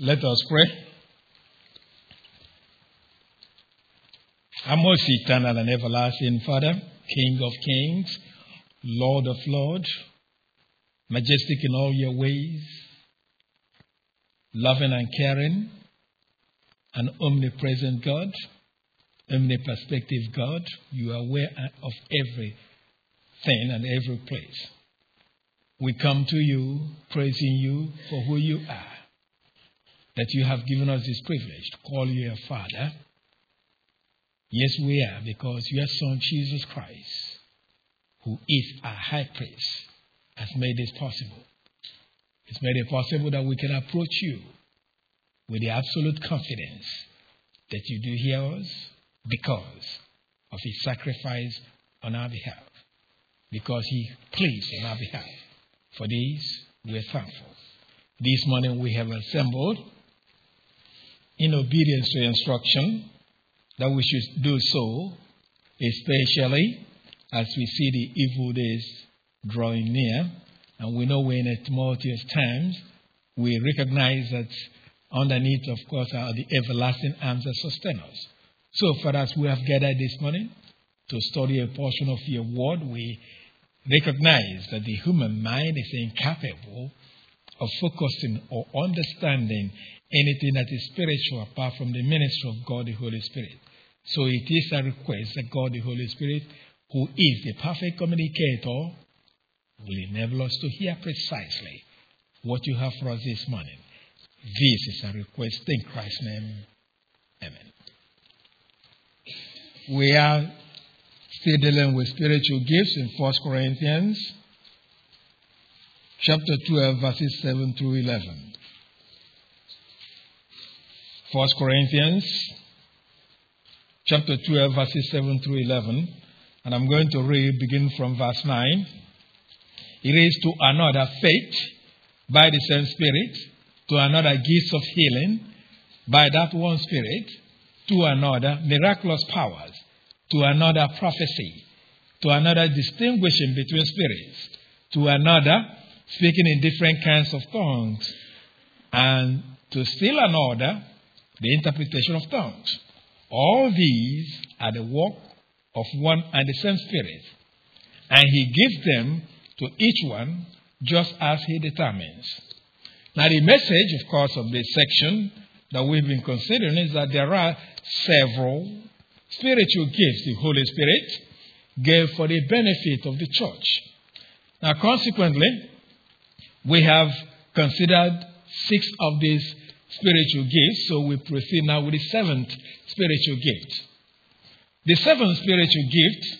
Let us pray. Our most eternal and everlasting Father, King of kings, Lord of lords, majestic in all your ways, loving and caring, an omnipresent God, omniperspective God, you are aware of everything and every place. We come to you praising you for who you are, that you have given us this privilege to call you a Father. Yes, we are, because your Son, Jesus Christ, who is our high priest, has made this possible. It's made it possible that we can approach you with the absolute confidence that you do hear us because of his sacrifice on our behalf, because he pleads on our behalf. For this, we are thankful. This morning we have assembled in obedience to instruction that we should do so, especially as we see the evil days drawing near, and we know we're in a tumultuous times. We recognize that underneath, of course, are the everlasting arms that sustain us. So, for us, we have gathered this morning to study a portion of your word. We recognize that the human mind is incapable of focusing or understanding anything that is spiritual apart from the ministry of God the Holy Spirit. So it is a request that God the Holy Spirit, who is the perfect communicator, will enable us to hear precisely what you have for us this morning. This is a request in Christ's name. Amen. We are still dealing with spiritual gifts in 1 Corinthians chapter 12, verses 7 through 11. 1 Corinthians chapter 12, verses 7 through 11. And I'm going to read begin from verse 9. It is to another faith by the same Spirit, to another gifts of healing by that one Spirit, to another miraculous powers, to another prophecy, to another distinguishing between spirits, to another speaking in different kinds of tongues, and to still another the interpretation of tongues. All these are the work of one and the same Spirit, and He gives them to each one just as He determines. Now, the message, of course, of this section that we've been considering is that there are several spiritual gifts the Holy Spirit gave for the benefit of the church. Now, consequently, we have considered six of these spiritual gifts, so we proceed now with the seventh spiritual gift. The seventh spiritual gift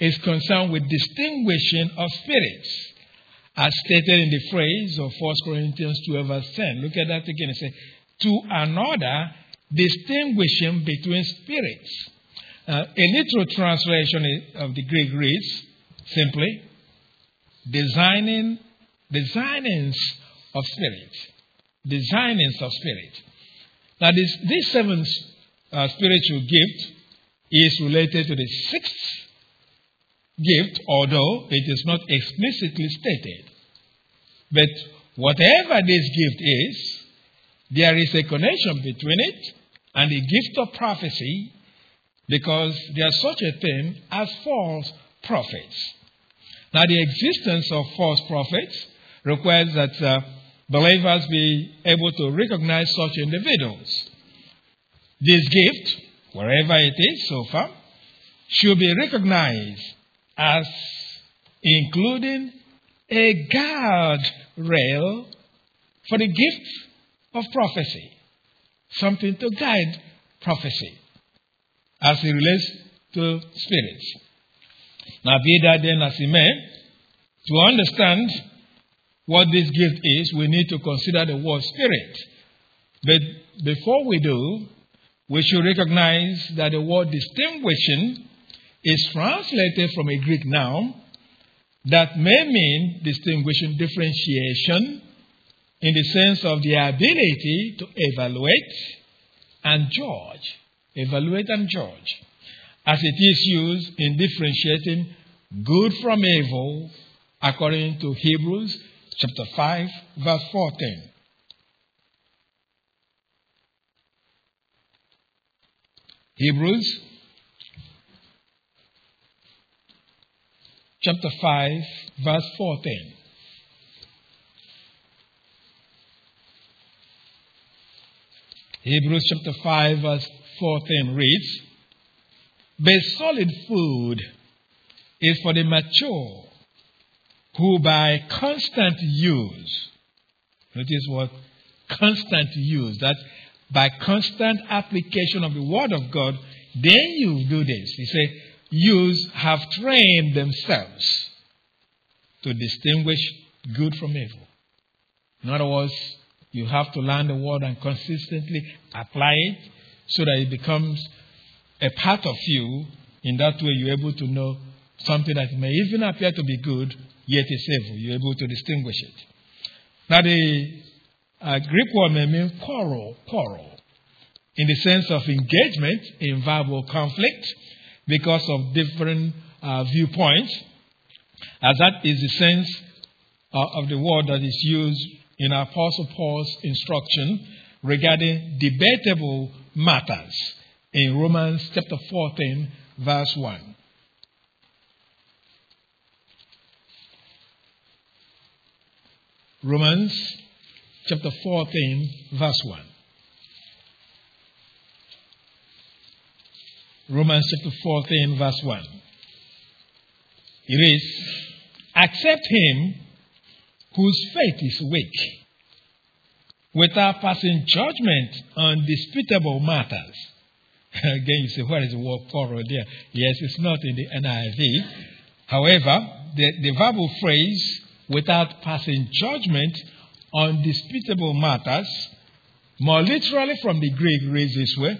is concerned with distinguishing of spirits, as stated in the phrase of 1 Corinthians 12, verse 10. Look at that again. It says, To another, distinguishing between spirits. Uh, a literal translation of the Greek reads simply, designing, discernings of spirit. Designings of spirit. Now, this, this seventh uh, spiritual gift is related to the sixth gift, although it is not explicitly stated. But whatever this gift is, there is a connection between it and the gift of prophecy because there's such a thing as false prophets. Now, the existence of false prophets requires that uh, believers be able to recognize such individuals. This gift, wherever it is so far, should be recognized as including a guard rail for the gift of prophecy, something to guide prophecy as it relates to spirits. Now, be that then as it may, to understand what this gift is, we need to consider the word spirit. But before we do, we should recognize that the word distinguishing is translated from a Greek noun that may mean distinguishing differentiation in the sense of the ability to evaluate and judge. Evaluate and judge. As it is used in differentiating good from evil according to Hebrews chapter 5, verse 14. Hebrews chapter 5, verse 14. Hebrews chapter 5, verse 14 reads, But solid food is for the mature who by constant use, notice what constant use, that by constant application of the Word of God, then you do this. He said, use have trained themselves to distinguish good from evil. In other words, you have to learn the word and consistently apply it so that it becomes a part of you. In that way, you're able to know something that may even appear to be good, yet is evil. You're able to distinguish it. Now, the uh, Greek word may mean quarrel, quarrel, in the sense of engagement in verbal conflict because of different uh, viewpoints, as that is the sense uh, of the word that is used in Apostle Paul's instruction regarding debatable matters in Romans chapter 14, verse 1. Romans chapter 14, verse 1. Romans chapter 14, verse 1. It is, accept him whose faith is weak, without passing judgment on disputable matters. Again, you say, where is the word quarrel there? Yes, it's not in the NIV. However, the, the verbal phrase, without passing judgment on disputable matters, more literally from the Greek reads this way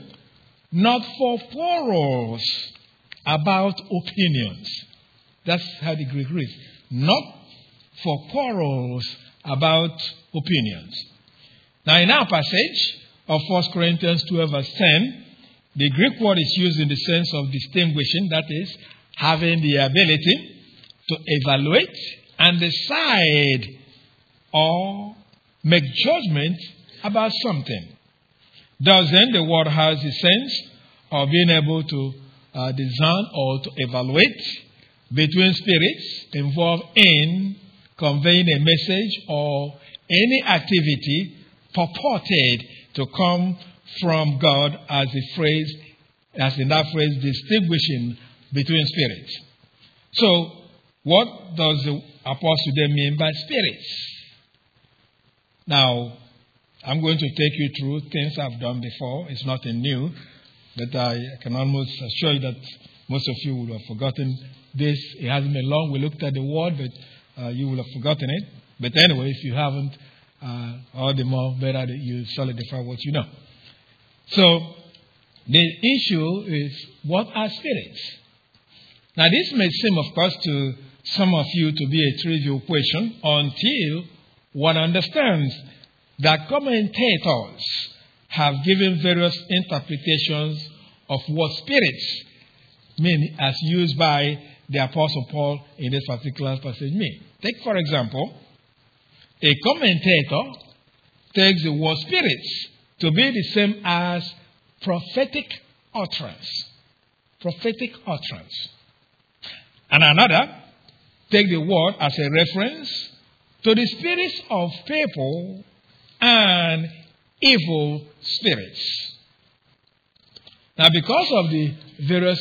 not for quarrels about opinions. That's how the Greek reads. Not for quarrels about opinions. Now, in our passage of 1 Corinthians 12, verse 10, the Greek word is used in the sense of distinguishing, that is, having the ability to evaluate and decide or make judgment about something. Thus, then, the word has the sense of being able to uh, discern or to evaluate between spirits involved in conveying a message or any activity purported to come from God as a phrase, as in that phrase, distinguishing between spirits. So, what does the apostle then mean by spirits? Now, I'm going to take you through things I've done before. It's nothing new, but I can almost assure you that most of you would have forgotten this. It hasn't been long. We looked at the word, but uh, you will have forgotten it. But anyway, if you haven't, uh, all the more better that you solidify what you know. So, the issue is what are spirits? Now, this may seem, of course, to some of you to be a trivial question until one understands that commentators have given various interpretations of what spirits mean as used by the Apostle Paul in this particular passage mean. Take, for example, a commentator takes the word spirits to be the same as prophetic utterance. Prophetic utterance. And another take the word as a reference to the spirits of people and evil spirits. Now, because of the various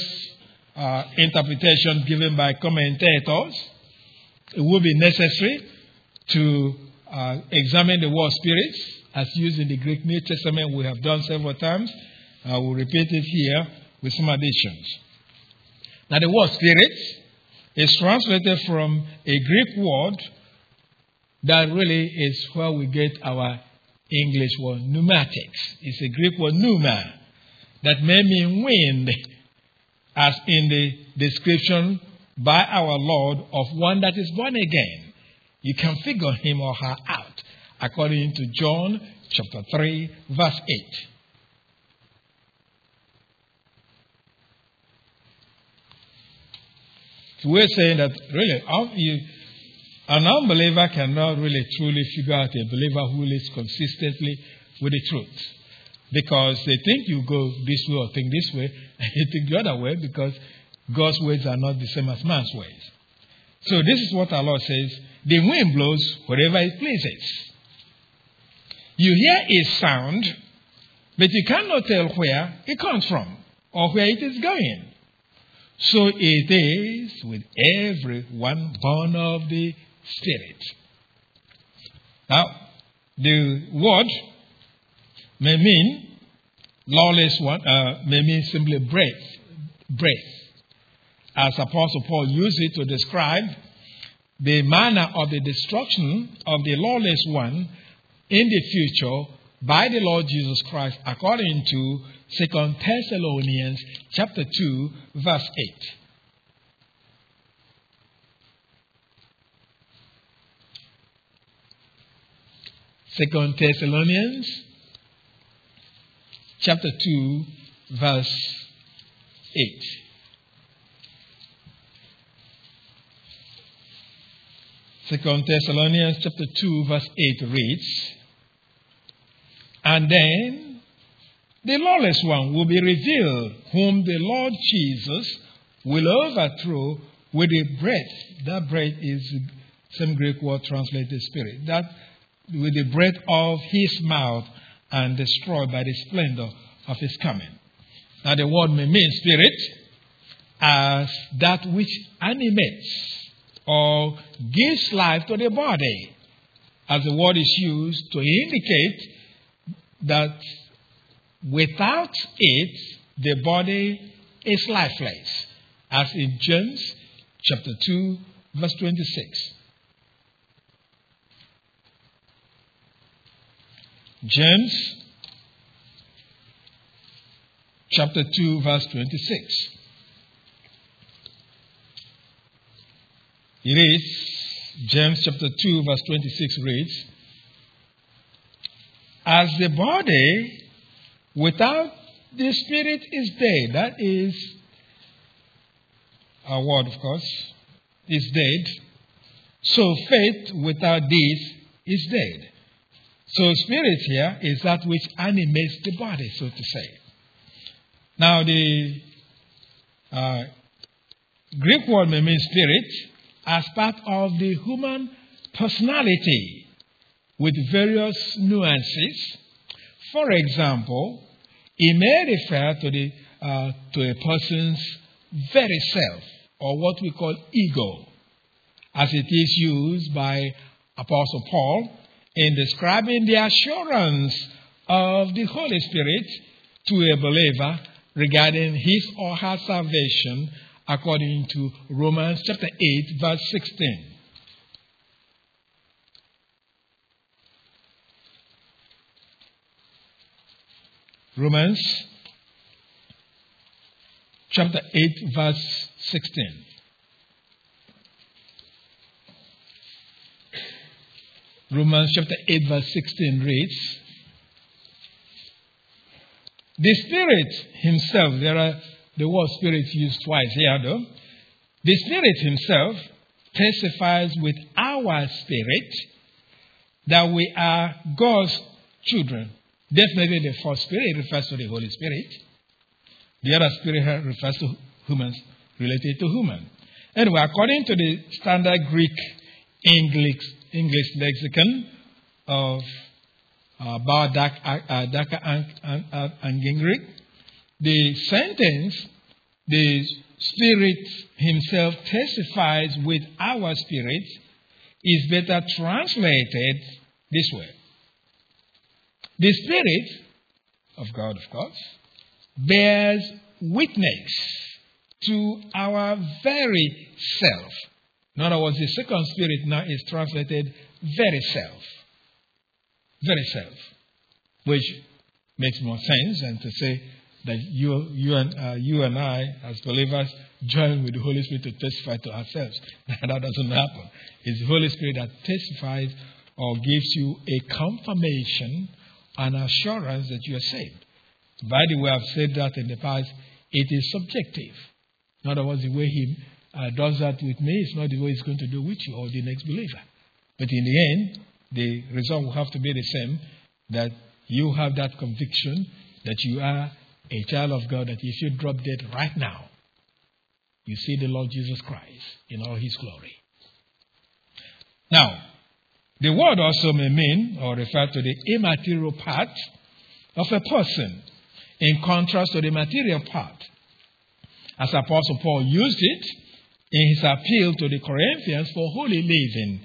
uh, interpretations given by commentators, it will be necessary to uh, examine the word spirits as used in the Greek New Testament. We have done several times. I will repeat it here with some additions. Now, the word spirits is translated from a Greek word that really is where we get our English word pneumatics. It's a Greek word pneuma that may mean wind, as in the description by our Lord of one that is born again. You can figure him or her out according to John chapter 3, verse 8. We're saying that really, an unbeliever cannot really truly figure out a believer who lives consistently with the truth. because they think you go this way or think this way, and you think the other way because God's ways are not the same as man's ways. So this is what our Lord says the wind blows wherever it pleases. You hear a sound, but you cannot tell where it comes from or where it is going. So it is with everyone born of the Spirit. Now, the word may mean lawless one, uh, may mean simply breath, breath. As Apostle Paul used it to describe the manner of the destruction of the lawless one in the future by the Lord Jesus Christ according to 2 Thessalonians chapter 2 verse 8. Second Thessalonians chapter 2 verse 8. Second Thessalonians chapter 2 verse 8 reads, And then the lawless one will be revealed, whom the Lord Jesus will overthrow with a breath. That breath is some Greek word translated spirit. That with the breath of his mouth and destroyed by the splendor of his coming. Now the word may mean spirit as that which animates or gives life to the body, as the word is used to indicate that without it, the body is lifeless, as in James chapter 2, verse 26. James chapter 2, verse 26. It is, James chapter 2, verse 26 reads, As the body without the spirit is dead, that is our word, of course, is dead. So faith without this is dead. So spirit here is that which animates the body, so to say. Now the uh, Greek word may mean spirit, as part of the human personality with various nuances. For example, it may refer to, the, uh, to a person's very self, or what we call ego, as it is used by Apostle Paul in describing the assurance of the Holy Spirit to a believer regarding his or her salvation according to Romans chapter 8, verse 16. Romans chapter 8, verse 16. Romans chapter 8, verse 16 reads The Spirit Himself, there are the word spirit used twice here, though. The Spirit Himself testifies with our spirit that we are God's children. Definitely, the first spirit refers to the Holy Spirit. The other spirit refers to humans related to human. Anyway, according to the standard Greek English, English lexicon of uh, uh, Danker, and, and Gingrich, the sentence, the Spirit Himself testifies with our spirit, is better translated this way. The Spirit of God, of course, bears witness to our very self. In other words, the second spirit now is translated very self. Very self. Which makes more sense than to say that you, you, and, uh, you and I, as believers, join with the Holy Spirit to testify to ourselves. that doesn't happen. It's the Holy Spirit that testifies or gives you a confirmation and assurance that you are saved. By the way, I've said that in the past, it is subjective. In other words, the way He uh, does that with me is not the way He's going to do with you or the next believer. But in the end, the result will have to be the same that you have that conviction that you are a child of God, that if you drop dead right now, you see the Lord Jesus Christ in all his glory. Now, the word also may mean or refer to the immaterial part of a person in contrast to the material part. As Apostle Paul used it in his appeal to the Corinthians for holy living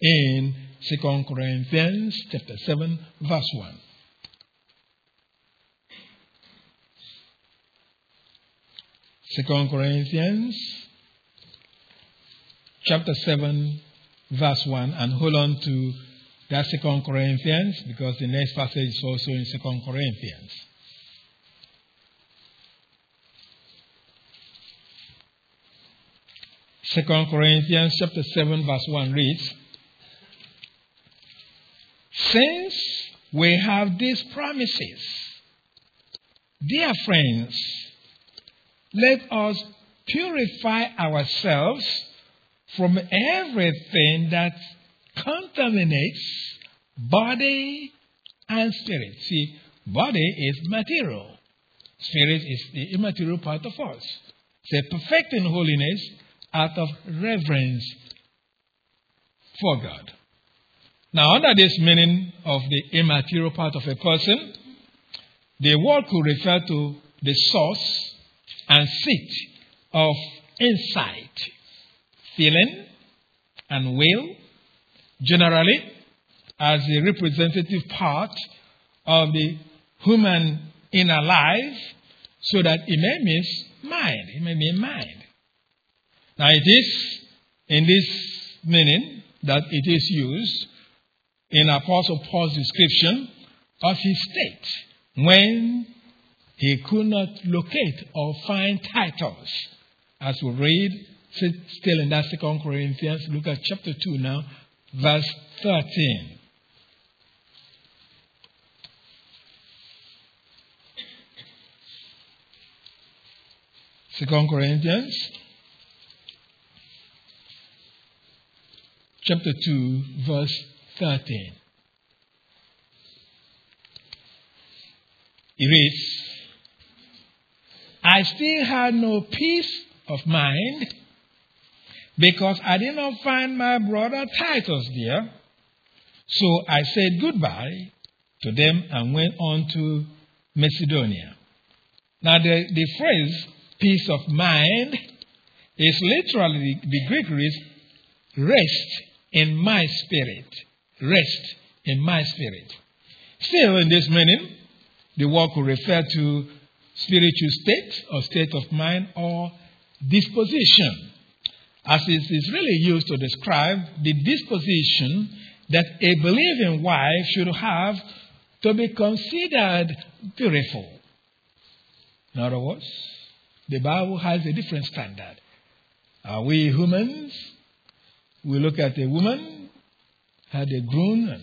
in 2 Corinthians chapter 7 verse 1. Second Corinthians chapter 7 verse 1 and hold on to that Second Corinthians because the next passage is also in Second Corinthians. Second Corinthians chapter 7 verse 1 reads, Since we have these promises, dear friends, let us purify ourselves from everything that contaminates body and spirit. See, body is material, spirit is the immaterial part of us. Say, perfecting holiness out of reverence for God. Now, under this meaning of the immaterial part of a person, the word could refer to the source and seat of insight, feeling, and will, generally as a representative part of the human inner life, so that it may mean mind. It may mean mind. Now it is in this meaning that it is used in Apostle Paul's description of his state when he could not locate or find Titus. As we read still in that second Corinthians, look at chapter 2 now, verse 13. Second Corinthians chapter 2, verse 13. It reads, I still had no peace of mind because I did not find my brother Titus there. So I said goodbye to them and went on to Macedonia. Now, the, the phrase peace of mind is literally the Greek is rest in my spirit. Rest in my spirit. Still, in this meaning, the word could refer to spiritual state or state of mind or disposition, as it is really used to describe the disposition that a believing wife should have to be considered beautiful. In other words, the Bible has a different standard. Are we humans? We look at a woman, had a groom and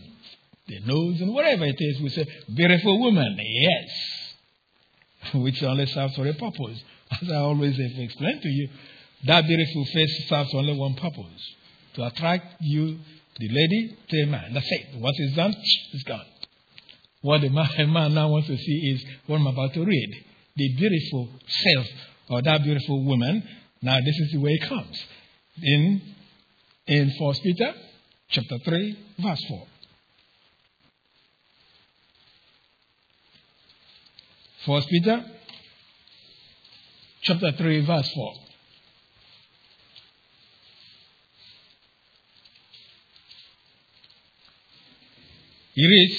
the nose and whatever it is, we say, beautiful woman, yes. Which only serves for a purpose. As I always have explained to you, that beautiful face serves only one purpose. To attract you, the lady, to a man. That's it. Once it's done, it's gone. What the man, man now wants to see is what I'm about to read. The beautiful self or that beautiful woman. Now, this is the way it comes. In, in 1 Peter chapter 3, verse 4. First Peter chapter 3, verse 4. It is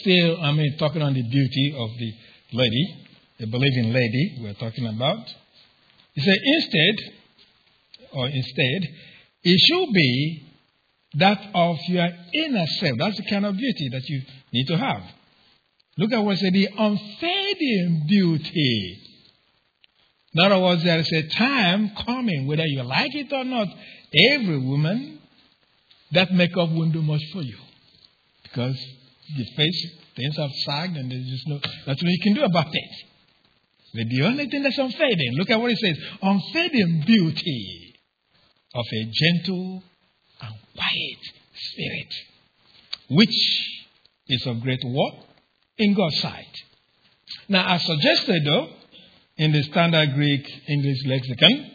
still, I mean, talking on the beauty of the lady the believing lady we're talking about. He said, instead, or instead, it should be that of your inner self. That's the kind of beauty that you need to have. Look at what it said, the unfading beauty. In other words, there is a time coming, whether you like it or not, every woman, that makeup won't do much for you. Because the face, things have sagged and there's just no, nothing you can do about it. But the only thing that's unfading, look at what it says unfading beauty of a gentle and quiet spirit, which is of great worth in God's sight. Now, as suggested though, in the standard Greek English lexicon,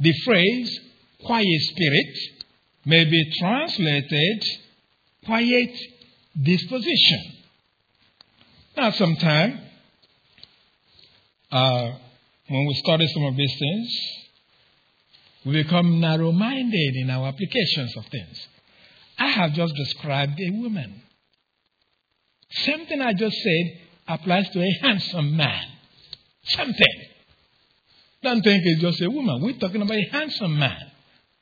the phrase quiet spirit may be translated quiet disposition. Now, sometime uh, when we study some of these things, we become narrow minded in our applications of things. I have just described a woman. Something I just said applies to a handsome man. Something. Don't think it's just a woman. We're talking about a handsome man.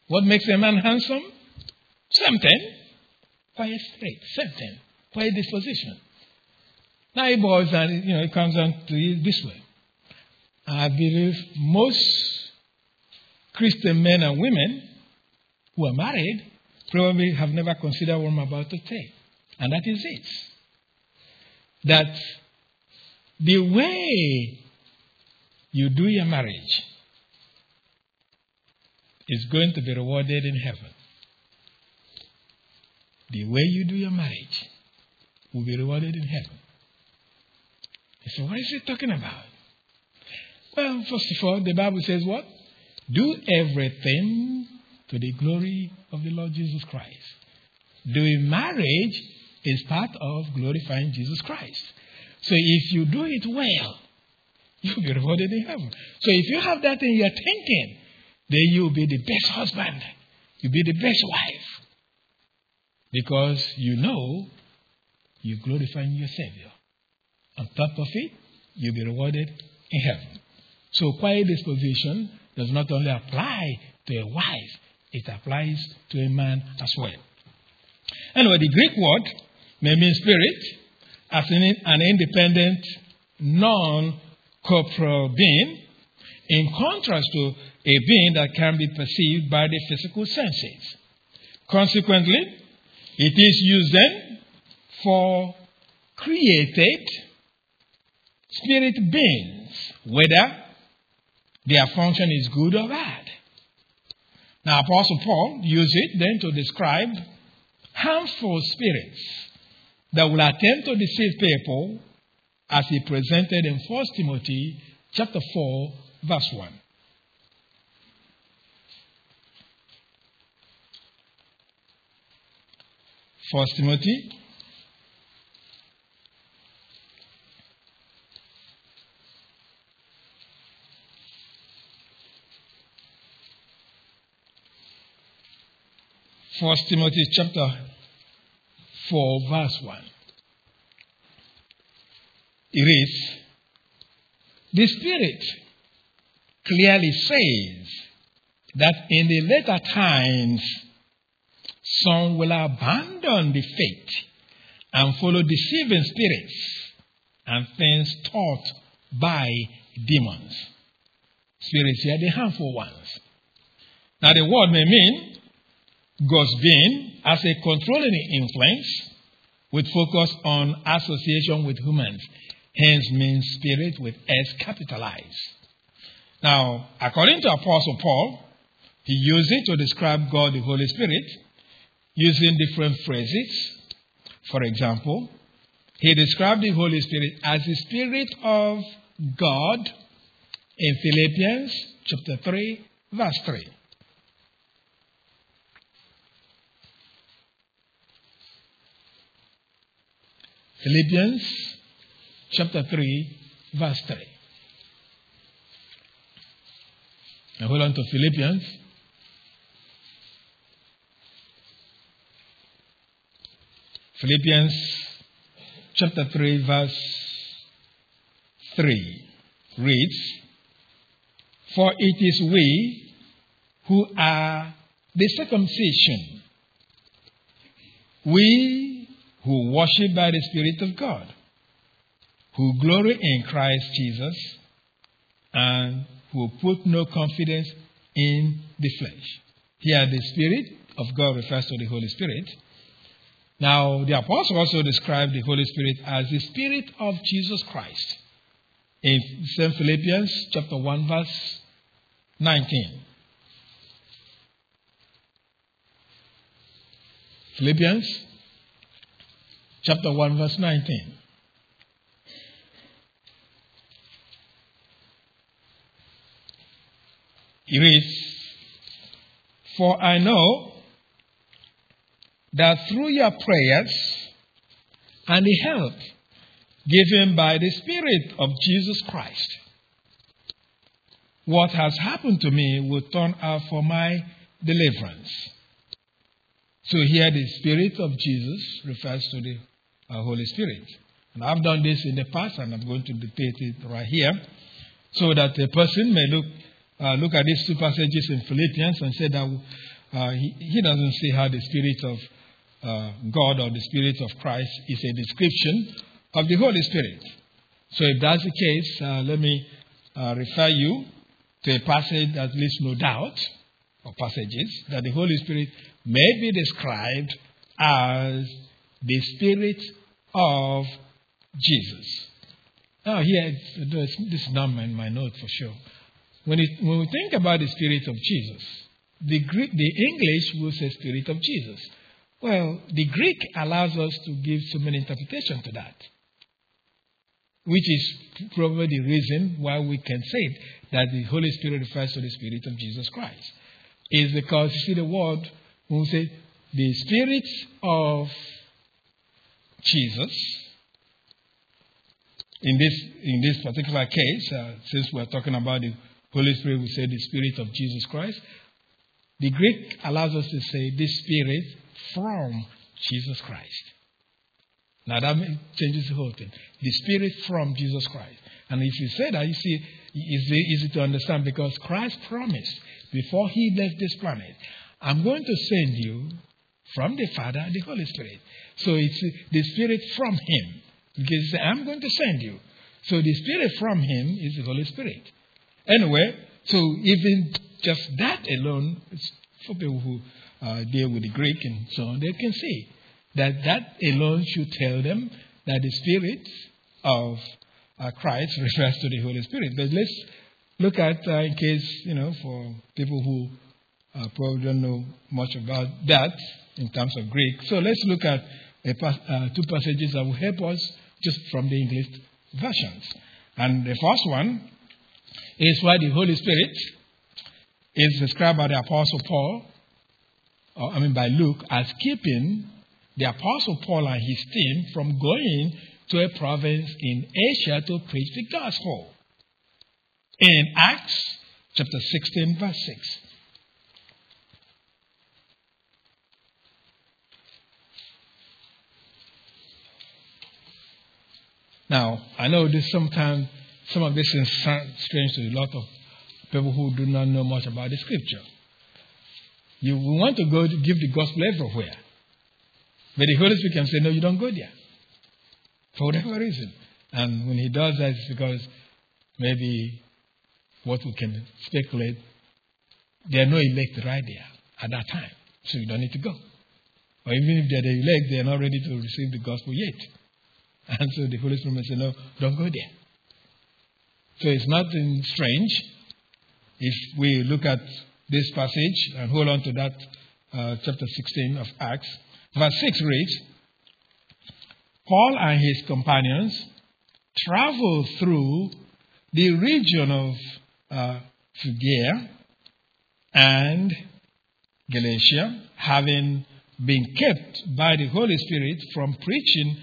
What makes a man handsome? Something. Quiet straight. Something. Quiet disposition. Now it boils down, you know, it comes down to it this way. I believe most Christian men and women who are married probably have never considered what I'm about to say. And that is it. That the way you do your marriage is going to be rewarded in heaven. The way you do your marriage will be rewarded in heaven. So, what is he talking about? Well, first of all, the Bible says what? Do everything to the glory of the Lord Jesus Christ. Doing marriage is part of glorifying Jesus Christ. So if you do it well, you'll be rewarded in heaven. So if you have that in your thinking, then you'll be the best husband. You'll be the best wife. Because you know you're glorifying your Savior. On top of it, you'll be rewarded in heaven. So quiet disposition does not only apply to a wife, it applies to a man as well. Anyway, the Greek word may mean spirit as in an independent, non corporeal being, in contrast to a being that can be perceived by the physical senses. Consequently, it is used then for created spirit beings, whether their function is good or bad. Now, Apostle Paul used it then to describe harmful spirits that will attempt to deceive people as he presented in 1 Timothy chapter 4 verse 1. First Timothy 1 Timothy chapter 4, verse 1. It is, the Spirit clearly says that in the later times, some will abandon the faith and follow deceiving spirits and things taught by demons. Spirits here, the harmful ones. Now, the word may mean God's being as a controlling influence with focus on association with humans, hence means spirit with S capitalized. Now, according to Apostle Paul, he used it to describe God the Holy Spirit using different phrases. For example, he described the Holy Spirit as the Spirit of God in Philippians chapter 3, verse 3. Philippians chapter 3, verse 3. Now hold on to Philippians. Philippians chapter 3, verse 3 reads, For it is we who are the circumcision. We who worship by the Spirit of God, who glory in Christ Jesus, and who put no confidence in the flesh. Here, the Spirit of God refers to the Holy Spirit. Now, the apostle also described the Holy Spirit as the Spirit of Jesus Christ in St. Philippians chapter 1, verse 19. Philippians chapter 1, verse 19. He reads, For I know that through your prayers and the help given by the Spirit of Jesus Christ, what has happened to me will turn out for my deliverance. So here the Spirit of Jesus refers to the uh, Holy Spirit. And I've done this in the past, and I'm going to dictate it right here, so that a person may look uh, look at these two passages in Philippians and say that uh, he, he, doesn't see how the Spirit of uh, God or the Spirit of Christ is a description of the Holy Spirit. So if that's the case, uh, let me uh, refer you to a passage that leaves no doubt, or passages, that the Holy Spirit may be described as the Spirit of Jesus. Now, here, this is not in my note for sure. When, it, when we think about the Spirit of Jesus, the, Greek, the English will say Spirit of Jesus. Well, the Greek allows us to give so many interpretations to that, which is probably the reason why we can say that the Holy Spirit refers to the Spirit of Jesus Christ. Is because you see the word we say the Spirit of Jesus. In this in this particular case, uh, since we're talking about the Holy Spirit, we say the Spirit of Jesus Christ. The Greek allows us to say the Spirit from Jesus Christ. Now that changes the whole thing. The Spirit from Jesus Christ. And if you say that, you see, it's easy to understand because Christ promised before he left this planet, I'm going to send you from the Father the Holy Spirit. So it's the Spirit from him. Because I'm going to send you. So the Spirit from him is the Holy Spirit. Anyway, so even just that alone, it's for people who uh, deal with the Greek and so on, they can see that that alone should tell them that the Spirit of uh, Christ refers to the Holy Spirit. But let's look at, uh, in case, you know, for people who uh, probably don't know much about that in terms of Greek. So let's look at pas- uh, two passages that will help us just from the English versions. And the first one is why the Holy Spirit is described by the Apostle Paul, Uh, I mean by Luke, as keeping the Apostle Paul and his team from going to a province in Asia to preach the gospel. In Acts chapter 16, verse 6. Now, I know this sometimes some of this sounds strange to a lot of people who do not know much about the scripture. You want to go to give the gospel everywhere. But the Holy Spirit can say, No, you don't go there. For whatever reason. And when he does that, it's because maybe what we can speculate, there are no elect right there at that time. So you don't need to go. Or even if they're the elect, they're not ready to receive the gospel yet. And so the Holy Spirit may say, No, don't go there. So it's nothing strange if we look at this passage and hold on to that uh, chapter 16 of Acts. Verse 6 reads Paul and his companions traveled through the region of uh, Phrygia and Galatia, having been kept by the Holy Spirit from preaching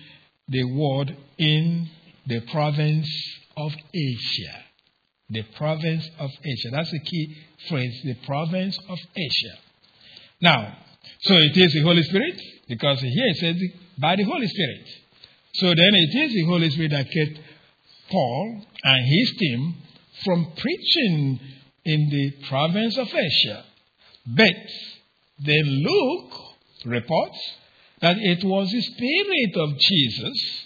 the word in the province of Asia. The province of Asia. That's the key phrase, the province of Asia. Now, so it is the Holy Spirit, because here it says by the Holy Spirit. So then it is the Holy Spirit that kept Paul and his team from preaching in the province of Asia. But then Luke reports that it was the Spirit of Jesus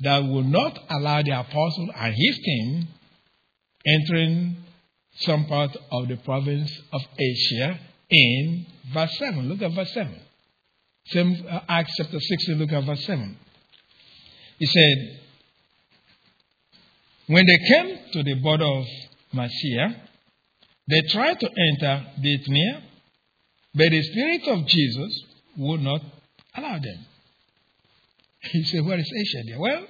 that would not allow the apostle and his team entering some part of the province of Asia in verse 7. Look at verse 7. Same uh, Acts chapter 16, look at verse 7. He said, When they came to the border of Mysia, they tried to enter Bithynia, but the Spirit of Jesus would not Allow them. He said, Where is Asia there? Well,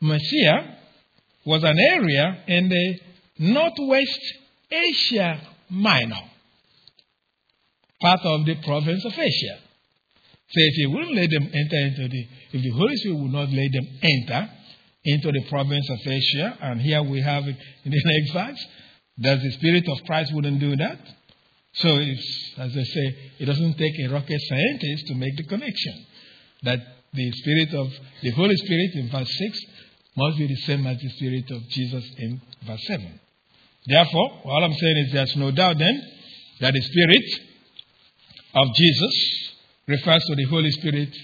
Mysia was an area in the northwest Asia Minor, part of the province of Asia. So if he wouldn't let them enter into the, if the Holy Spirit would not let them enter into the province of Asia, and here we have it in the next verse, does the Spirit of Christ wouldn't do that? So it's, as I say, it doesn't take a rocket scientist to make the connection that the Spirit of the Holy Spirit in verse 6 must be the same as the Spirit of Jesus in verse 7. Therefore, all I'm saying is there's no doubt then that the Spirit of Jesus refers to the Holy Spirit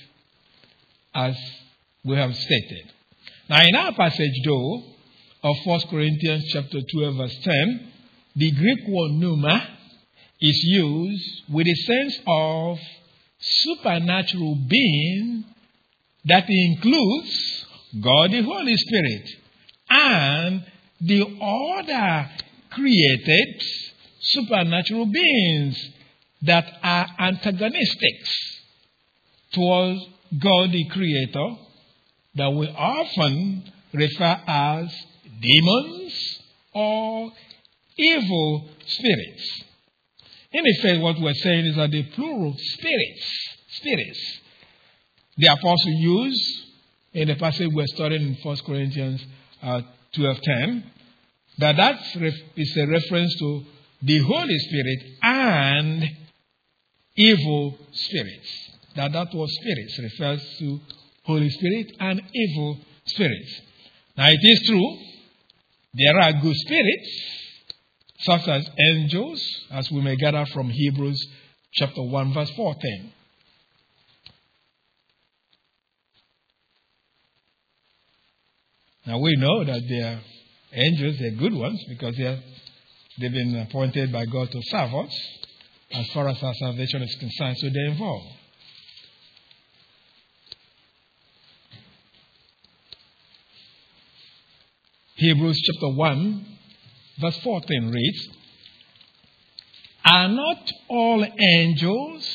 as we have stated. Now, in our passage, though, of 1 Corinthians chapter 12, verse 10, the Greek word pneuma is used with a sense of supernatural being that includes God the Holy Spirit and the other created supernatural beings that are antagonistic towards God the Creator that we often refer as demons or evil spirits. In effect, what we're saying is that the plural spirits, spirits, the apostle used in the passage we're studying in 1 Corinthians uh, 12.10, that that is a reference to the Holy Spirit and evil spirits. That that word spirits refers to Holy Spirit and evil spirits. Now it is true, there are good spirits, such as angels, as we may gather from Hebrews chapter 1, verse 14. Now we know that they are angels, they're good ones because they are, they've been appointed by God to serve us as far as our salvation is concerned, so they're involved. Hebrews chapter 1, verse 14 reads Are not all angels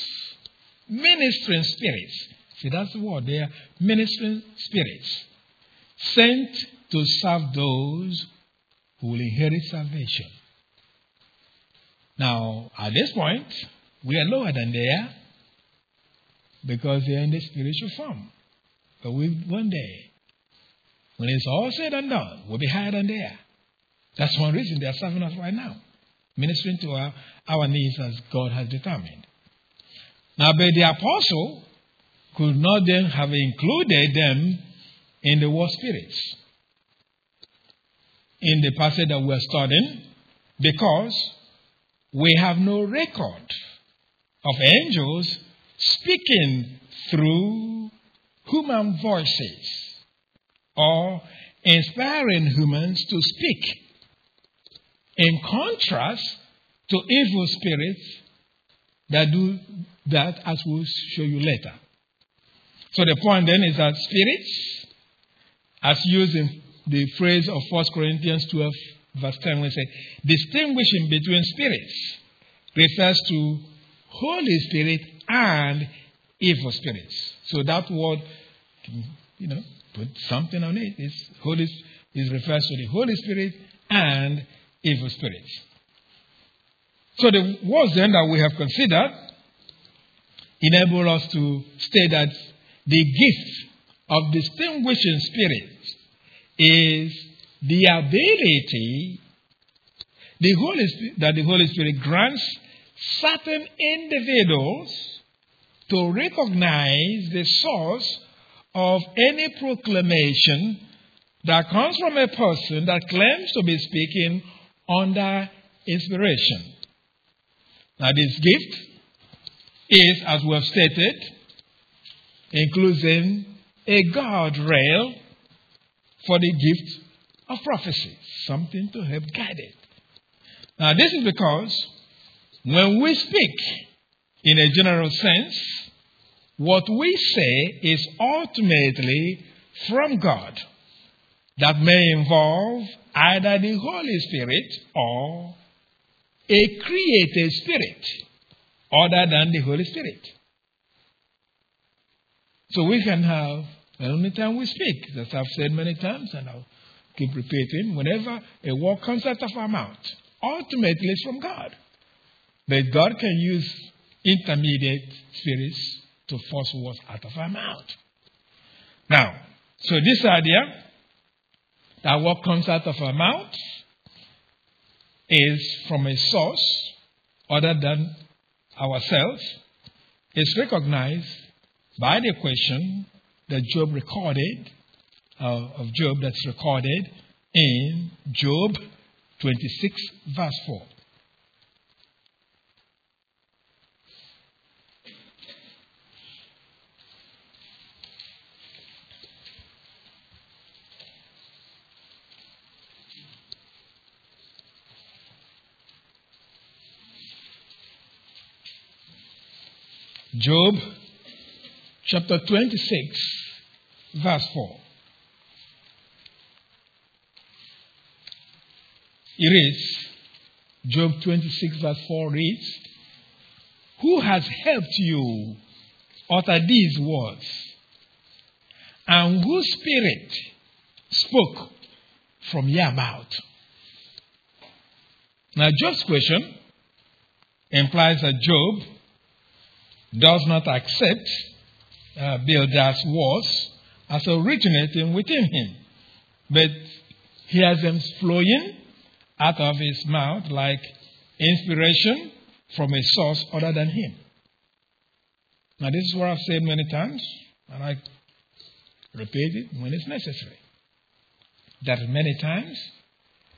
ministering spirits? See, that's the word. They are ministering spirits sent to serve those who will inherit salvation. Now, at this point, we are lower than they are because they are in the spiritual form. But we one day, when it's all said and done, we'll be higher than they are. That's one reason they are serving us right now, ministering to our, our needs as God has determined. Now, but the apostle could not then have included them in the word spirits in the passage that we're studying because we have no record of angels speaking through human voices or inspiring humans to speak in contrast to evil spirits that do that, as we'll show you later. So the point then is that spirits, as used in the phrase of 1 Corinthians 12, verse 10, we say, distinguishing between spirits refers to Holy Spirit and evil spirits. So that word, you know, put something on it. It's Holy, it refers to the Holy Spirit and evil spirits. So the words then that we have considered enable us to state that the gift of distinguishing spirits is the ability the Holy that the Holy Spirit grants certain individuals to recognize the source of any proclamation that comes from a person that claims to be speaking under inspiration. Now, this gift is, as we have stated, including a guardrail for the gift of prophecy, something to help guide it. Now, this is because when we speak in a general sense, what we say is ultimately from God that may involve either the Holy Spirit or a created spirit other than the Holy Spirit. So we can have, any time we speak, as I've said many times, and I'll keep repeating, whenever a word comes out of our mouth, ultimately it's from God. But God can use intermediate spirits to force words out of our mouth. Now, so this idea that what comes out of our mouth is from a source other than ourselves is recognized by the question that Job recorded, uh, of Job that's recorded in Job 26, verse 4. Job chapter 26, verse 4. It reads, Job 26, verse 4 reads, Who has helped you utter these words? And whose spirit spoke from your mouth? Now, Job's question implies that Job does not accept uh, Bildad's was as originating within him, but he has them flowing out of his mouth like inspiration from a source other than him. Now, this is what I've said many times, and I repeat it when it's necessary. That many times,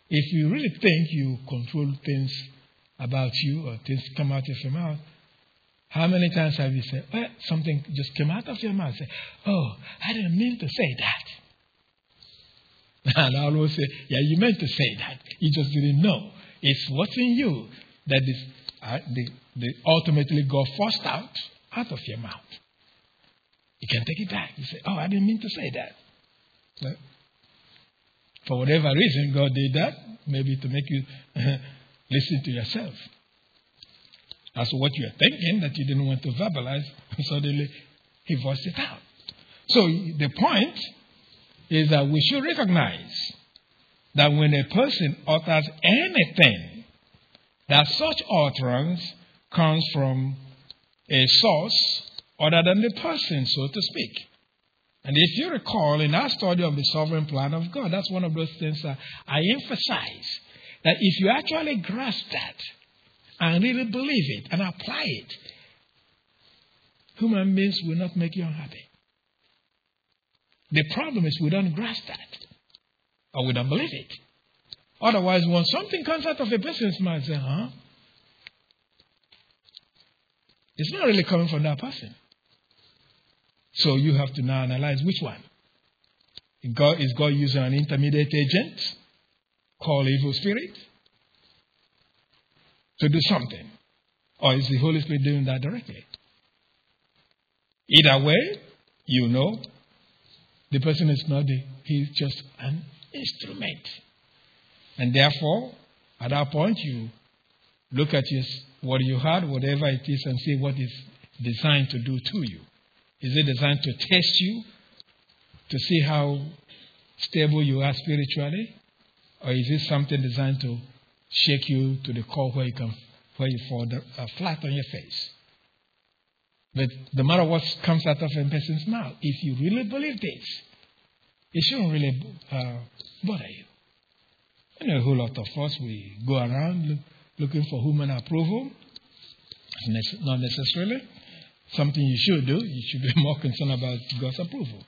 if you really think you control things about you or things come out of your mouth, how many times have you said, well, something just came out of your mouth? Say, oh, I didn't mean to say that. And I always say, yeah, you meant to say that. You just didn't know. It's what's in you that is uh, the, the ultimately got forced out out of your mouth. You can take it back. You say, oh, I didn't mean to say that. For whatever reason, God did that, maybe to make you listen to yourself to what you are thinking that you didn't want to verbalize, suddenly he voiced it out. So the point is that we should recognize that when a person utters anything, that such utterance comes from a source other than the person, so to speak. And if you recall in our study of the sovereign plan of God, that's one of those things that I emphasize. That if you actually grasp that, and really believe it and apply it, human beings will not make you unhappy. The problem is we don't grasp that or we don't believe it. Otherwise, when something comes out of a person's mouth, say, huh? It's not really coming from that person. So you have to now analyze which one. God, is God using an intermediate agent called evil spirit? To do something? Or is the Holy Spirit doing that directly? Either way, you know the person is not the, he's just an instrument. And therefore, at that point, you look at your, what you had, whatever it is, and see what is designed to do to you. Is it designed to test you, to see how stable you are spiritually? Or is it something designed to shake you to the core where you can where you fall uh, flat on your face. But no matter what comes out of a person's mouth, if you really believe this, it shouldn't really uh, bother you. You know, a whole lot of us, we go around look, looking for human approval. Not necessarily. Something you should do. You should be more concerned about God's approval.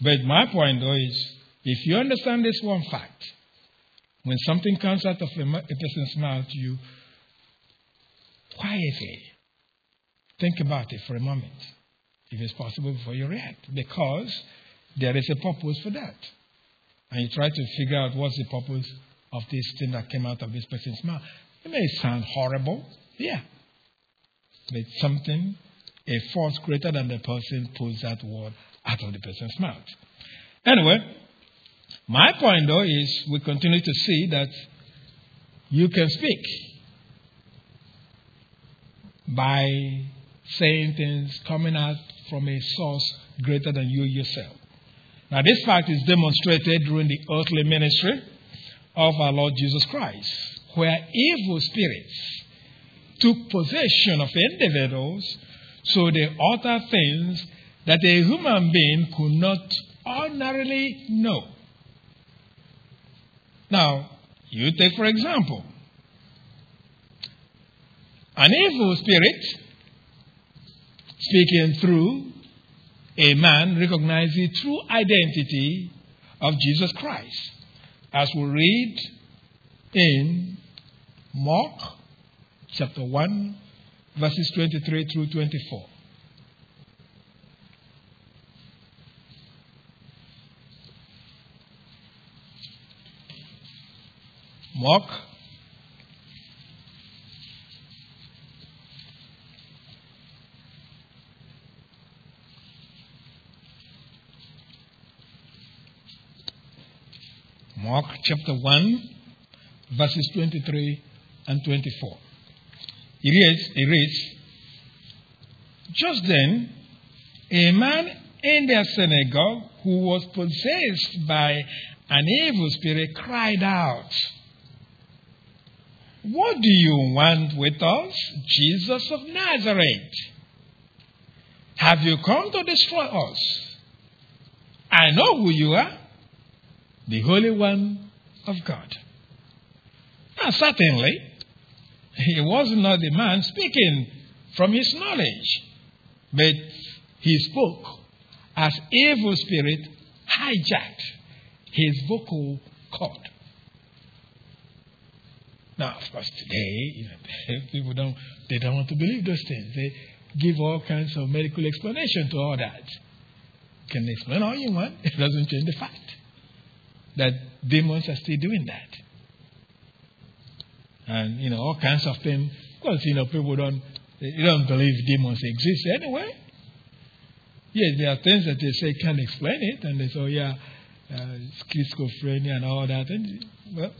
But my point, though, is if you understand this one fact, when something comes out of a, person's mouth, you quietly think about it for a moment, if it's possible, before you react, because there is a purpose for that. And you try to figure out what's the purpose of this thing that came out of this person's mouth. It may sound horrible, yeah, but something, a force greater than the person pulls that word out of the person's mouth. Anyway, my point, though, is we continue to see that you can speak by saying things coming out from a source greater than you yourself. Now, this fact is demonstrated during the earthly ministry of our Lord Jesus Christ, where evil spirits took possession of individuals so they utter things that a human being could not ordinarily know. Now, you take, for example, an evil spirit speaking through a man recognizes the true identity of Jesus Christ. As we read in Mark chapter 1, verses 23 through 24. Mark Mark chapter 1, verses 23 and 24. It reads, it reads, Just then, a man in their synagogue who was possessed by an evil spirit cried out, What do you want with us, Jesus of Nazareth? Have you come to destroy us? I know who you are, the Holy One of God. Now, certainly, he was not the man speaking from his knowledge, but he spoke as evil spirit hijacked his vocal cord. Now, of course, today, you know, people don't, they don't want to believe those things. They give all kinds of medical explanation to all that. You can explain all you want. It doesn't change the fact that demons are still doing that. And, you know, all kinds of things. Of course, you know, people don't, they don't believe demons exist anyway. Yes, there are things that they say can't explain it, and they say, oh, yeah, uh, schizophrenia and all that. And, well,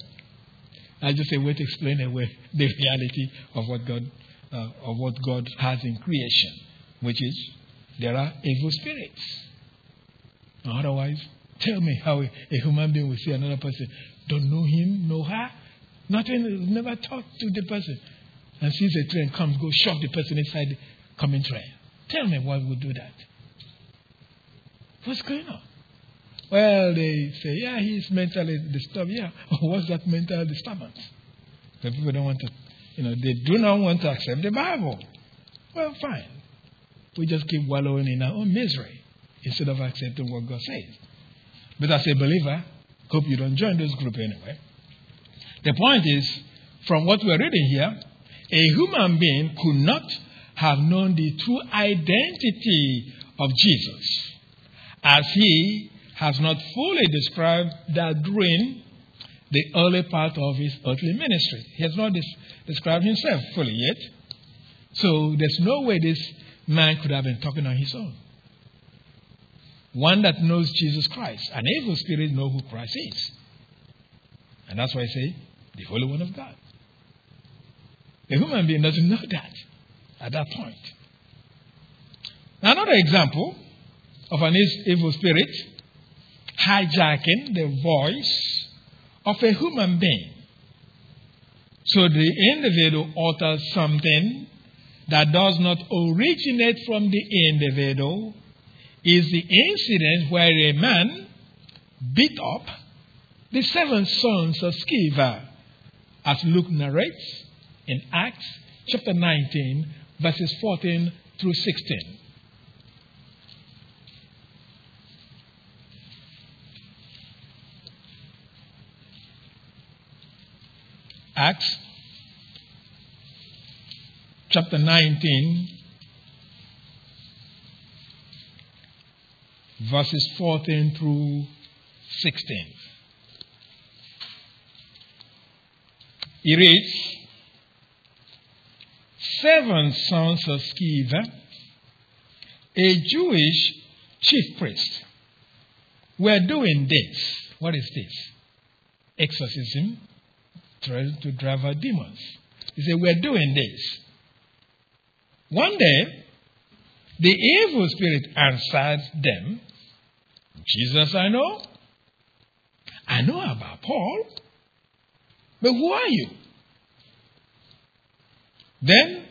I just say, wait to explain away the reality of what God, uh, of what God has in creation, which is there are evil spirits. Otherwise, tell me how a, a human being will see another person, don't know him, know her, nothing, never talked to the person, and sees a train comes, go shove the person inside the coming train. Tell me why we do that. What's going on? Well, they say, yeah, he's mentally disturbed. Yeah, oh, what's that mental disturbance? The people don't want to, you know, they do not want to accept the Bible. Well, fine. We just keep wallowing in our own misery instead of accepting what God says. But as a believer, hope you don't join this group anyway. The point is, from what we're reading here, a human being could not have known the true identity of Jesus as he has not fully described that during the early part of his earthly ministry. He has not des- described himself fully yet. So there's no way this man could have been talking on his own. One that knows Jesus Christ. An evil spirit knows who Christ is. And that's why I say, the Holy One of God. A human being doesn't know that at that point. Now, another example of an evil spirit hijacking the voice of a human being. So the individual utters something that does not originate from the individual is the incident where a man beat up the seven sons of Sceva, as Luke narrates in Acts chapter 19, verses 14 through 16. Acts chapter 19, verses 14 through 16. He reads, Seven sons of Sceva, a Jewish chief priest, were doing this. What is this? Exorcism to drive out demons. He said, We're doing this. One day, the evil spirit answered them, Jesus I know. I know about Paul. But who are you? Then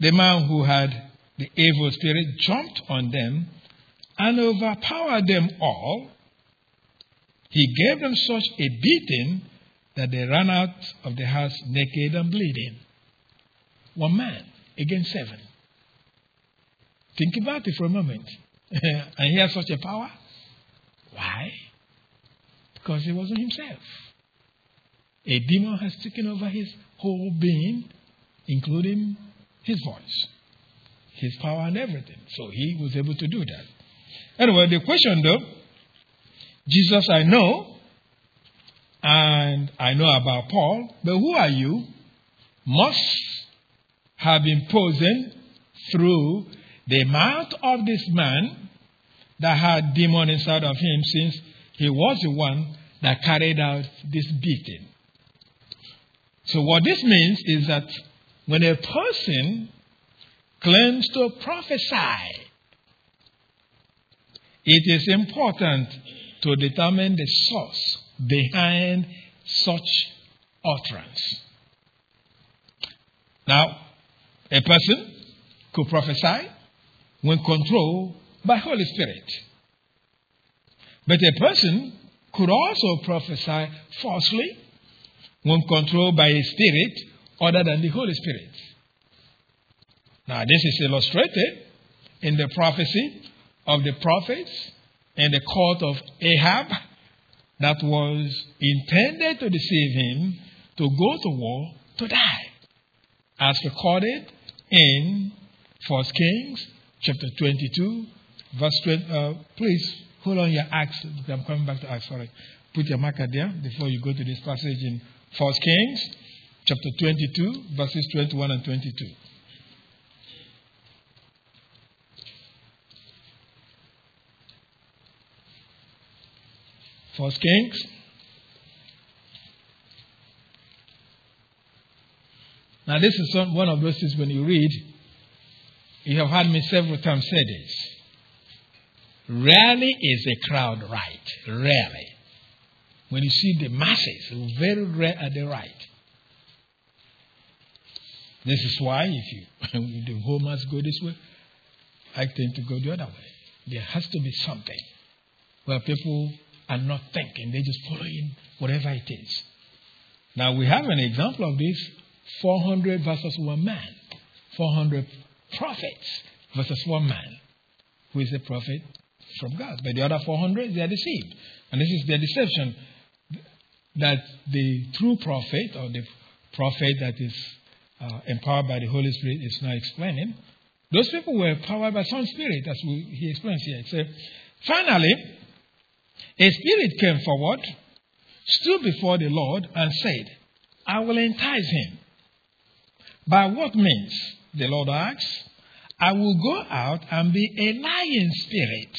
the man who had the evil spirit jumped on them and overpowered them all. He gave them such a beating that they ran out of the house naked and bleeding. One man against seven. Think about it for a moment. and he has such a power. Why? Because he wasn't himself. A demon has taken over his whole being, including his voice, his power, and everything. So he was able to do that. Anyway, the question though Jesus, I know, and I know about Paul, but who are you? Must have been posing through the mouth of this man that had demon inside of him since he was the one that carried out this beating. So, what this means is that when a person claims to prophesy, it is important to determine the source behind such utterance. Now, a person could prophesy when controlled by Holy Spirit. But a person could also prophesy falsely when controlled by a spirit other than the Holy Spirit. Now, this is illustrated in the prophecy of the prophets in the court of Ahab that was intended to deceive him to go to war to die, as recorded in 1 Kings chapter 22, verse 20. Uh, please hold on your Acts. I'm coming back to Acts, sorry. Put your marker there before you go to this passage in 1 Kings chapter 22, verses 21 and 22. First Kings. Now, this is one of those things when you read, you have heard me several times say this. Rarely is a crowd right. Rarely. When you see the masses, very rare are they right. This is why if you the whole mass go this way, I tend to go the other way. There has to be something where people are not thinking, they're just following whatever it is. Now we have an example of this 400 versus one man. 400 prophets versus one man. Who is a prophet from God? But the other 400, they are deceived. And this is their deception that the true prophet or the prophet that is uh, empowered by the Holy Spirit is now explaining. Those people were empowered by some spirit, as we, he explains here. So, finally, a spirit came forward, stood before the Lord, and said, I will entice him. By what means? The Lord asked, I will go out and be a lying spirit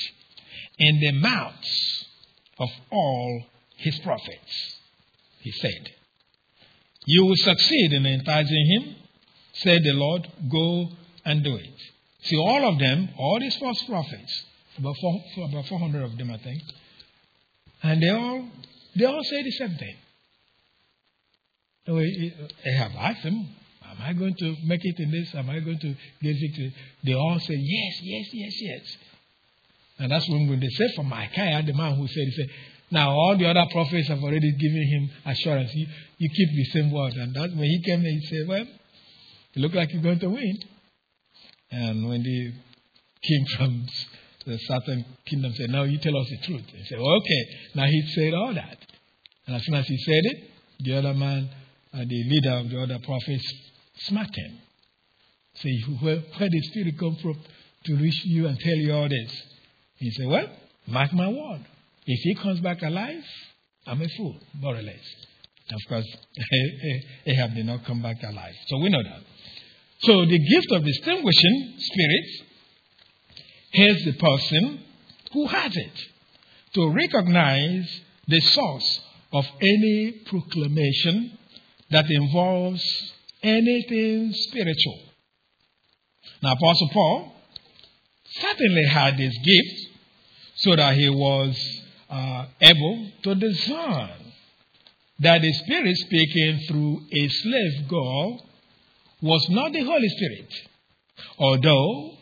in the mouths of all his prophets he said. You will succeed in enticing him, said the Lord. Go and do it. See, all of them, all these false prophets, about, four, about 400 of them, I think, and they all, they all say the same thing. Eh, eh, eh, I have asked them, Am I going to make it in this? Am I going to get? They all say, Yes, yes, yes, yes. And that's when they say for Micaiah, the man who said, He said, now, all the other prophets have already given him assurance. You, you keep the same word. And that when he came, and he said, Well, it looks like you're going to win. And when the king from the southern kingdom said, Now you tell us the truth. He said, Okay. Now he said all that. And as soon as he said it, the other man, uh, the leader of the other prophets, smacked him. Say, where, where did Spirit come from to reach you and tell you all this? He said, Well, mark my word. If he comes back alive, I'm a fool, more or less. Of course, Ahab did not come back alive. So we know that. So the gift of distinguishing spirits is the person who has it to recognize the source of any proclamation that involves anything spiritual. Now, Apostle Paul certainly had this gift so that he was uh, able to discern that the Spirit speaking through a slave girl was not the Holy Spirit, although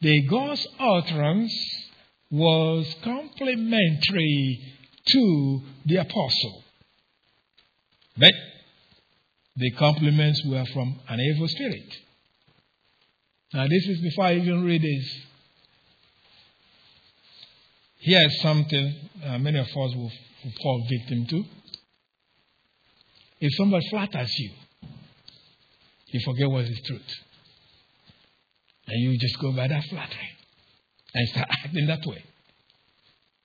the God's utterance was complementary to the apostle. But the compliments were from an evil spirit. Now, this is before I even read this. Here is something uh, many of us will, will fall victim to. If somebody flatters you, you forget what is truth. And you just go by that flattery and start acting that way.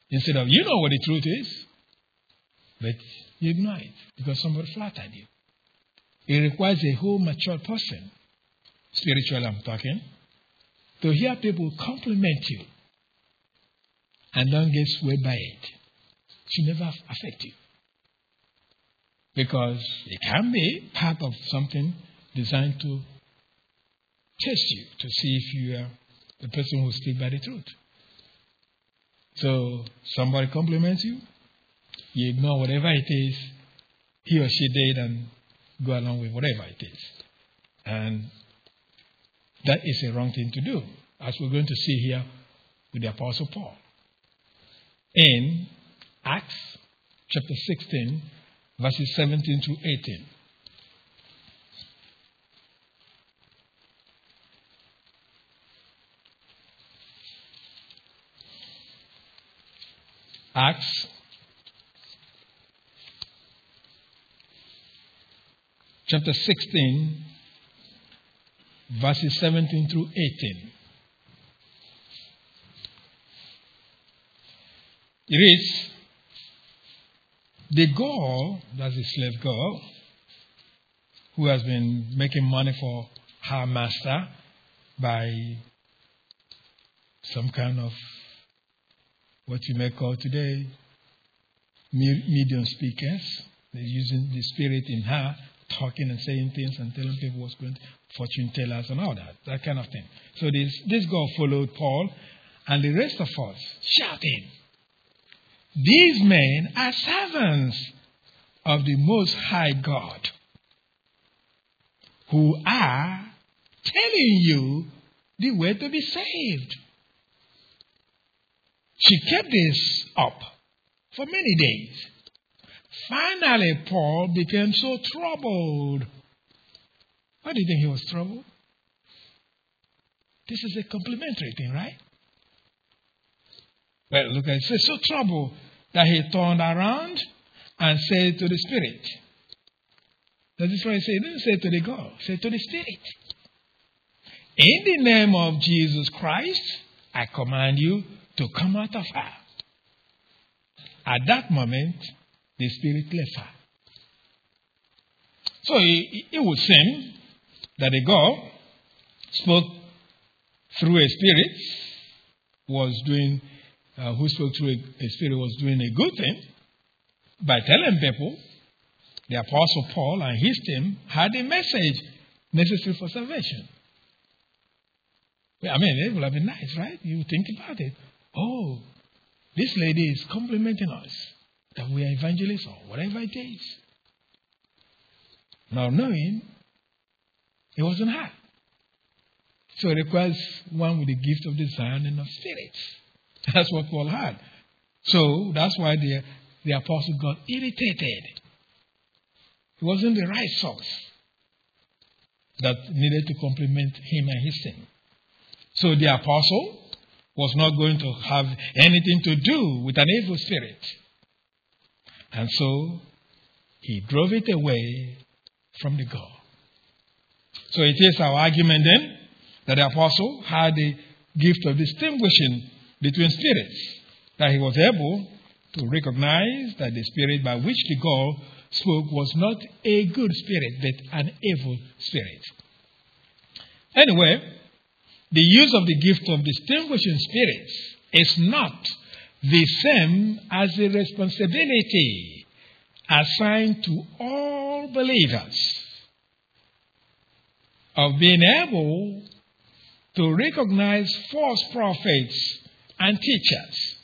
Instead of, you know what the truth is, but you ignore it because somebody flattered you. It requires a whole mature person, spiritual I'm talking, to hear people compliment you and don't get swayed by it. It should never affect you. Because it can be part of something designed to test you, to see if you are the person who speaks by the truth. So somebody compliments you, you ignore whatever it is he or she did and go along with whatever it is. And that is a wrong thing to do, as we're going to see here with the Apostle Paul. In Acts chapter 16, verses 17 to 18. Acts chapter 16, verses 17 through 18. It is the girl, that's the slave girl, who has been making money for her master by some kind of what you may call today medium speakers. They're using the spirit in her, talking and saying things and telling people what's going to fortune tellers and all that, that kind of thing. So this, this girl followed Paul and the rest of us shouting, These men are servants of the Most High God who are telling you the way to be saved. She kept this up for many days. Finally, Paul became so troubled. Why do you think he was troubled? This is a complimentary thing, right? Well, look at it. Says so troubled that he turned around and said to the Spirit. That is why he said, he didn't say to the God, say to the Spirit. In the name of Jesus Christ, I command you to come out of her. At that moment, the spirit left her. So it, it would seem that a God spoke through a spirit, was doing, uh, who spoke through a, a spirit was doing a good thing by telling people the Apostle Paul and his team had a message necessary for salvation. I mean, it would have been nice, right? You think about it. Oh, this lady is complimenting us that we are evangelists or whatever it is. Now, knowing it wasn't her. So it requires one with the gift of discerning of spirits. That's what Paul had. So that's why the, the apostle got irritated. It wasn't the right source that needed to compliment him and his team. So the apostle was not going to have anything to do with an evil spirit. And so he drove it away from the God. So it is our argument then that the apostle had the gift of distinguishing between spirits, that he was able to recognize that the spirit by which the God spoke was not a good spirit, but an evil spirit. Anyway, the use of the gift of distinguishing spirits is not the same as the responsibility assigned to all believers of being able to recognize false prophets and teachers.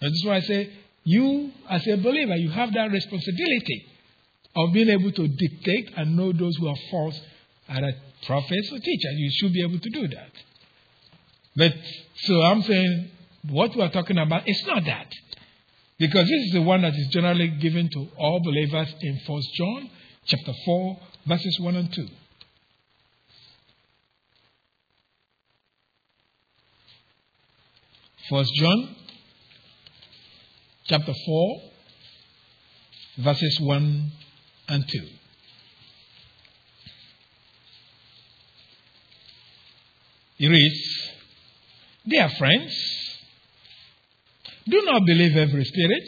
And is why I say, you, as a believer, you have that responsibility of being able to dictate and know those who are false either prophets or teachers. You should be able to do that. But so I'm saying what we're talking about is not that. Because this is the one that is generally given to all believers in 1 John chapter 4, verses 1 and 2. First John chapter 4, verses 1 and 2. It reads, Dear friends, do not believe every spirit,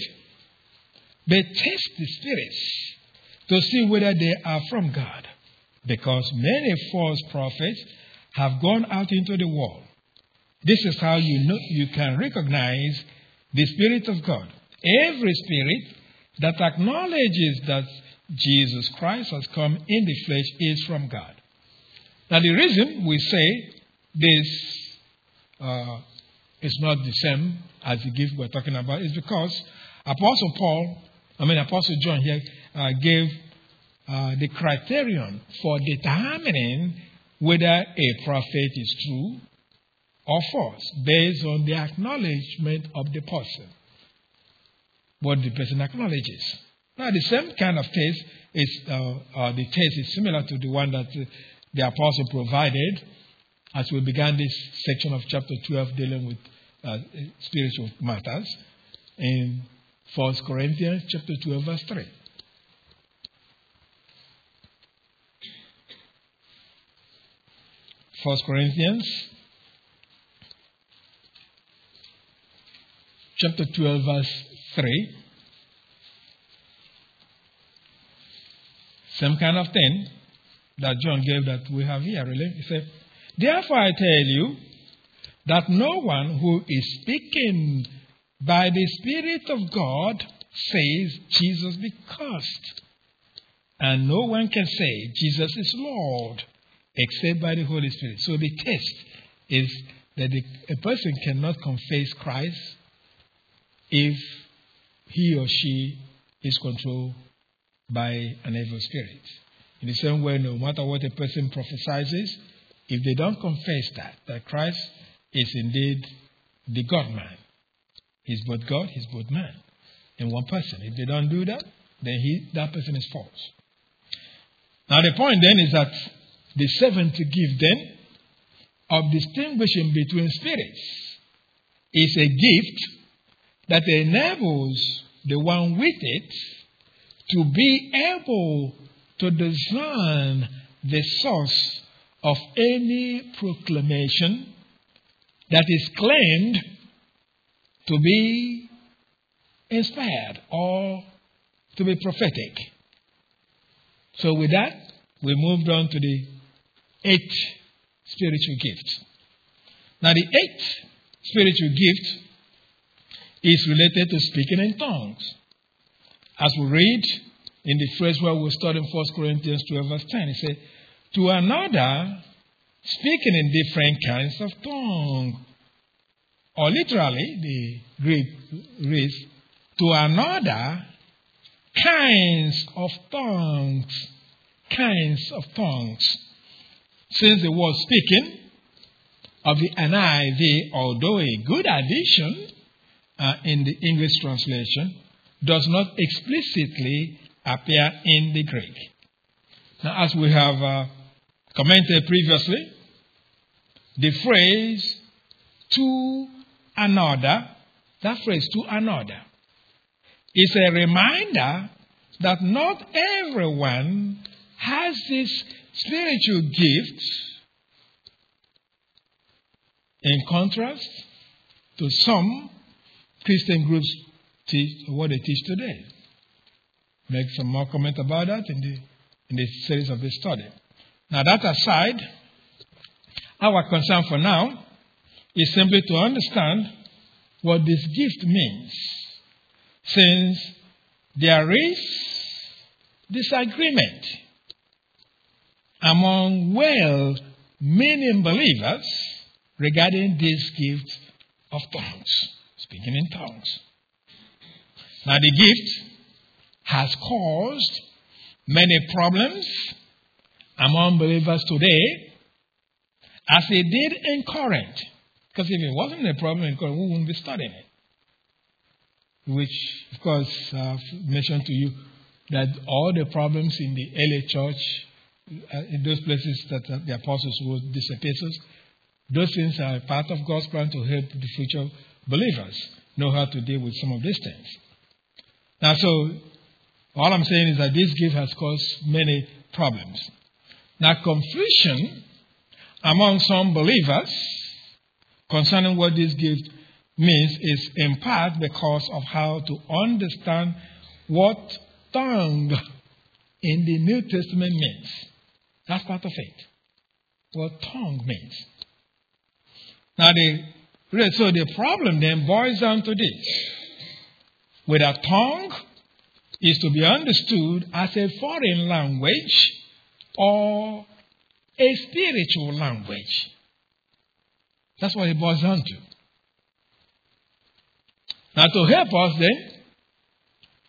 but test the spirits to see whether they are from God, because many false prophets have gone out into the world. This is how you know you can recognize the Spirit of God. Every spirit that acknowledges that Jesus Christ has come in the flesh is from God. Now, the reason we say this uh, is not the same as the gift we're talking about is because Apostle Paul, I mean, Apostle John here, uh, gave uh, the criterion for determining whether a prophet is true or false based on the acknowledgement of the person. What the person acknowledges. Now, the same kind of test is uh, uh, the test is similar to the one that uh, the apostle provided as we began this section of chapter 12 dealing with uh, spiritual matters in 1 Corinthians chapter 12 verse 3. First Corinthians chapter 12, verse 3. Same kind of thing that John gave that we have here, really. He said, Therefore I tell you that no one who is speaking by the Spirit of God says Jesus be cursed. And no one can say Jesus is Lord except by the Holy Spirit. So the test is that a person cannot confess Christ if he or she is controlled by an evil spirit. In the same way, no matter what a person prophesies, if they don't confess that, that Christ is indeed the God man, he's both God, he's both man in one person. If they don't do that, then he, that person is false. Now, the point then is that the seventh gift then of distinguishing between spirits is a gift that enables the one with it to be able to discern the source of any proclamation that is claimed to be inspired or to be prophetic. So, with that, we moved on to the eighth spiritual gift. Now, the eighth spiritual gift is related to speaking in tongues. As we read in the phrase where we're studying 1 Corinthians 12, verse 10, it says, To another, speaking in different kinds of tongue. Or literally, the Greek reads, To another, kinds of tongues. Kinds of tongues. Since the word speaking of the NIV, although a good addition, uh, in the English translation does not explicitly appear in the Greek. Now, as we have uh, commented previously, the phrase to another, that phrase to another, is a reminder that not everyone has this spiritual gift. In contrast to some Christian groups teach what they teach today. Make some more comment about that in the in the series of this study. Now that aside, our concern for now is simply to understand what this gift means, since there is disagreement among well meaning believers regarding this gift of tongues speaking in tongues. Now, the gift has caused many problems among believers today as it did in Corinth. Because if it wasn't a problem in Corinth, we wouldn't be studying it. Which, of course, I've mentioned to you that all the problems in the early church, uh, in those places that uh, the apostles wrote these those things are part of God's plan to help the future believers know how to deal with some of these things. Now, so all I'm saying is that this gift has caused many problems. Now, confusion among some believers concerning what this gift means is in part because of how to understand what tongue in the New Testament means. That's part of it. What tongue means. Now, the, so the problem then boils down to this. With a tongue is to be understood as a foreign language or a spiritual language. That's what it boils down to. Now, to help us then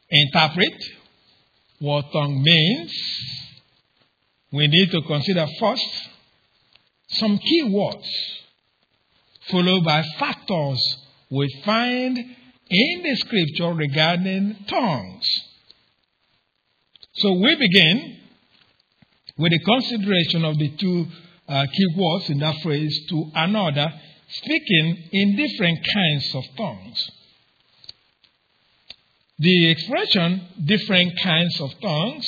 interpret what tongue means, we need to consider first some key words, followed by factors we find in the scripture regarding tongues. So we begin with the consideration of the two uh, key words in that phrase to another, speaking in different kinds of tongues. The expression different kinds of tongues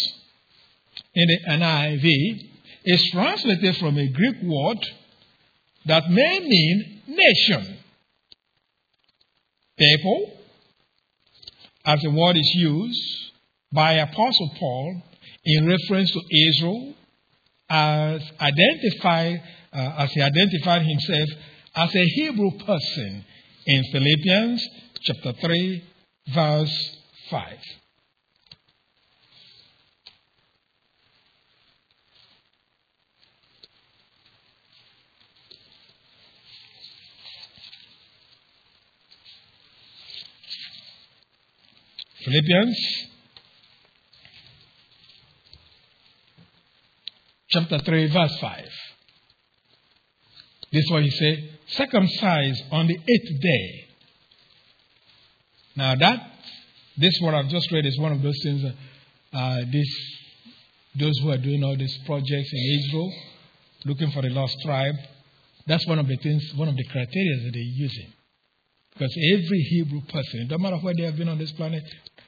in the NIV is translated from a Greek word that may mean nation, people, as the word is used by Apostle Paul in reference to Israel as identified uh, as he identified himself as a Hebrew person in Philippians chapter 3 verse 5. Philippians chapter 3, verse 5. This is what he said circumcised on the eighth day. Now, that this what I've just read is one of those things. Uh, this, those who are doing all these projects in Israel, looking for the lost tribe, that's one of the things, one of the criteria that they're using. Because every Hebrew person, no matter where they have been on this planet,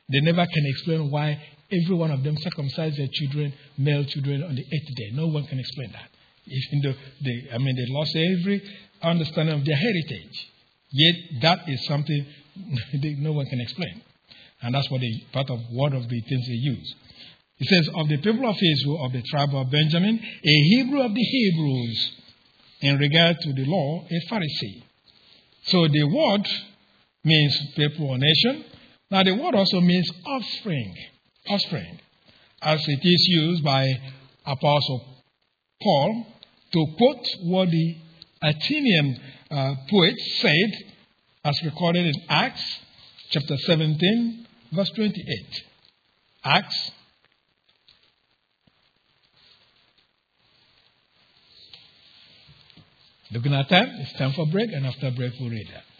they never can explain why every one of them circumcised their children, male children, on the eighth day. No one can explain that. The, they, I mean, they lost every understanding of their heritage. Yet that is something no one can explain. And that's what the part of one of the things they use. It says, Of the people of Israel, of the tribe of Benjamin, a Hebrew of the Hebrews, in regard to the law, a Pharisee. So the word means people or nation. Now the word also means offspring. Offspring. As it is used by Apostle Paul to quote what the Athenian uh, poet said, as recorded in Acts chapter 17, verse 28. Acts Looking at time, it's time for break, and after break, we'll read that.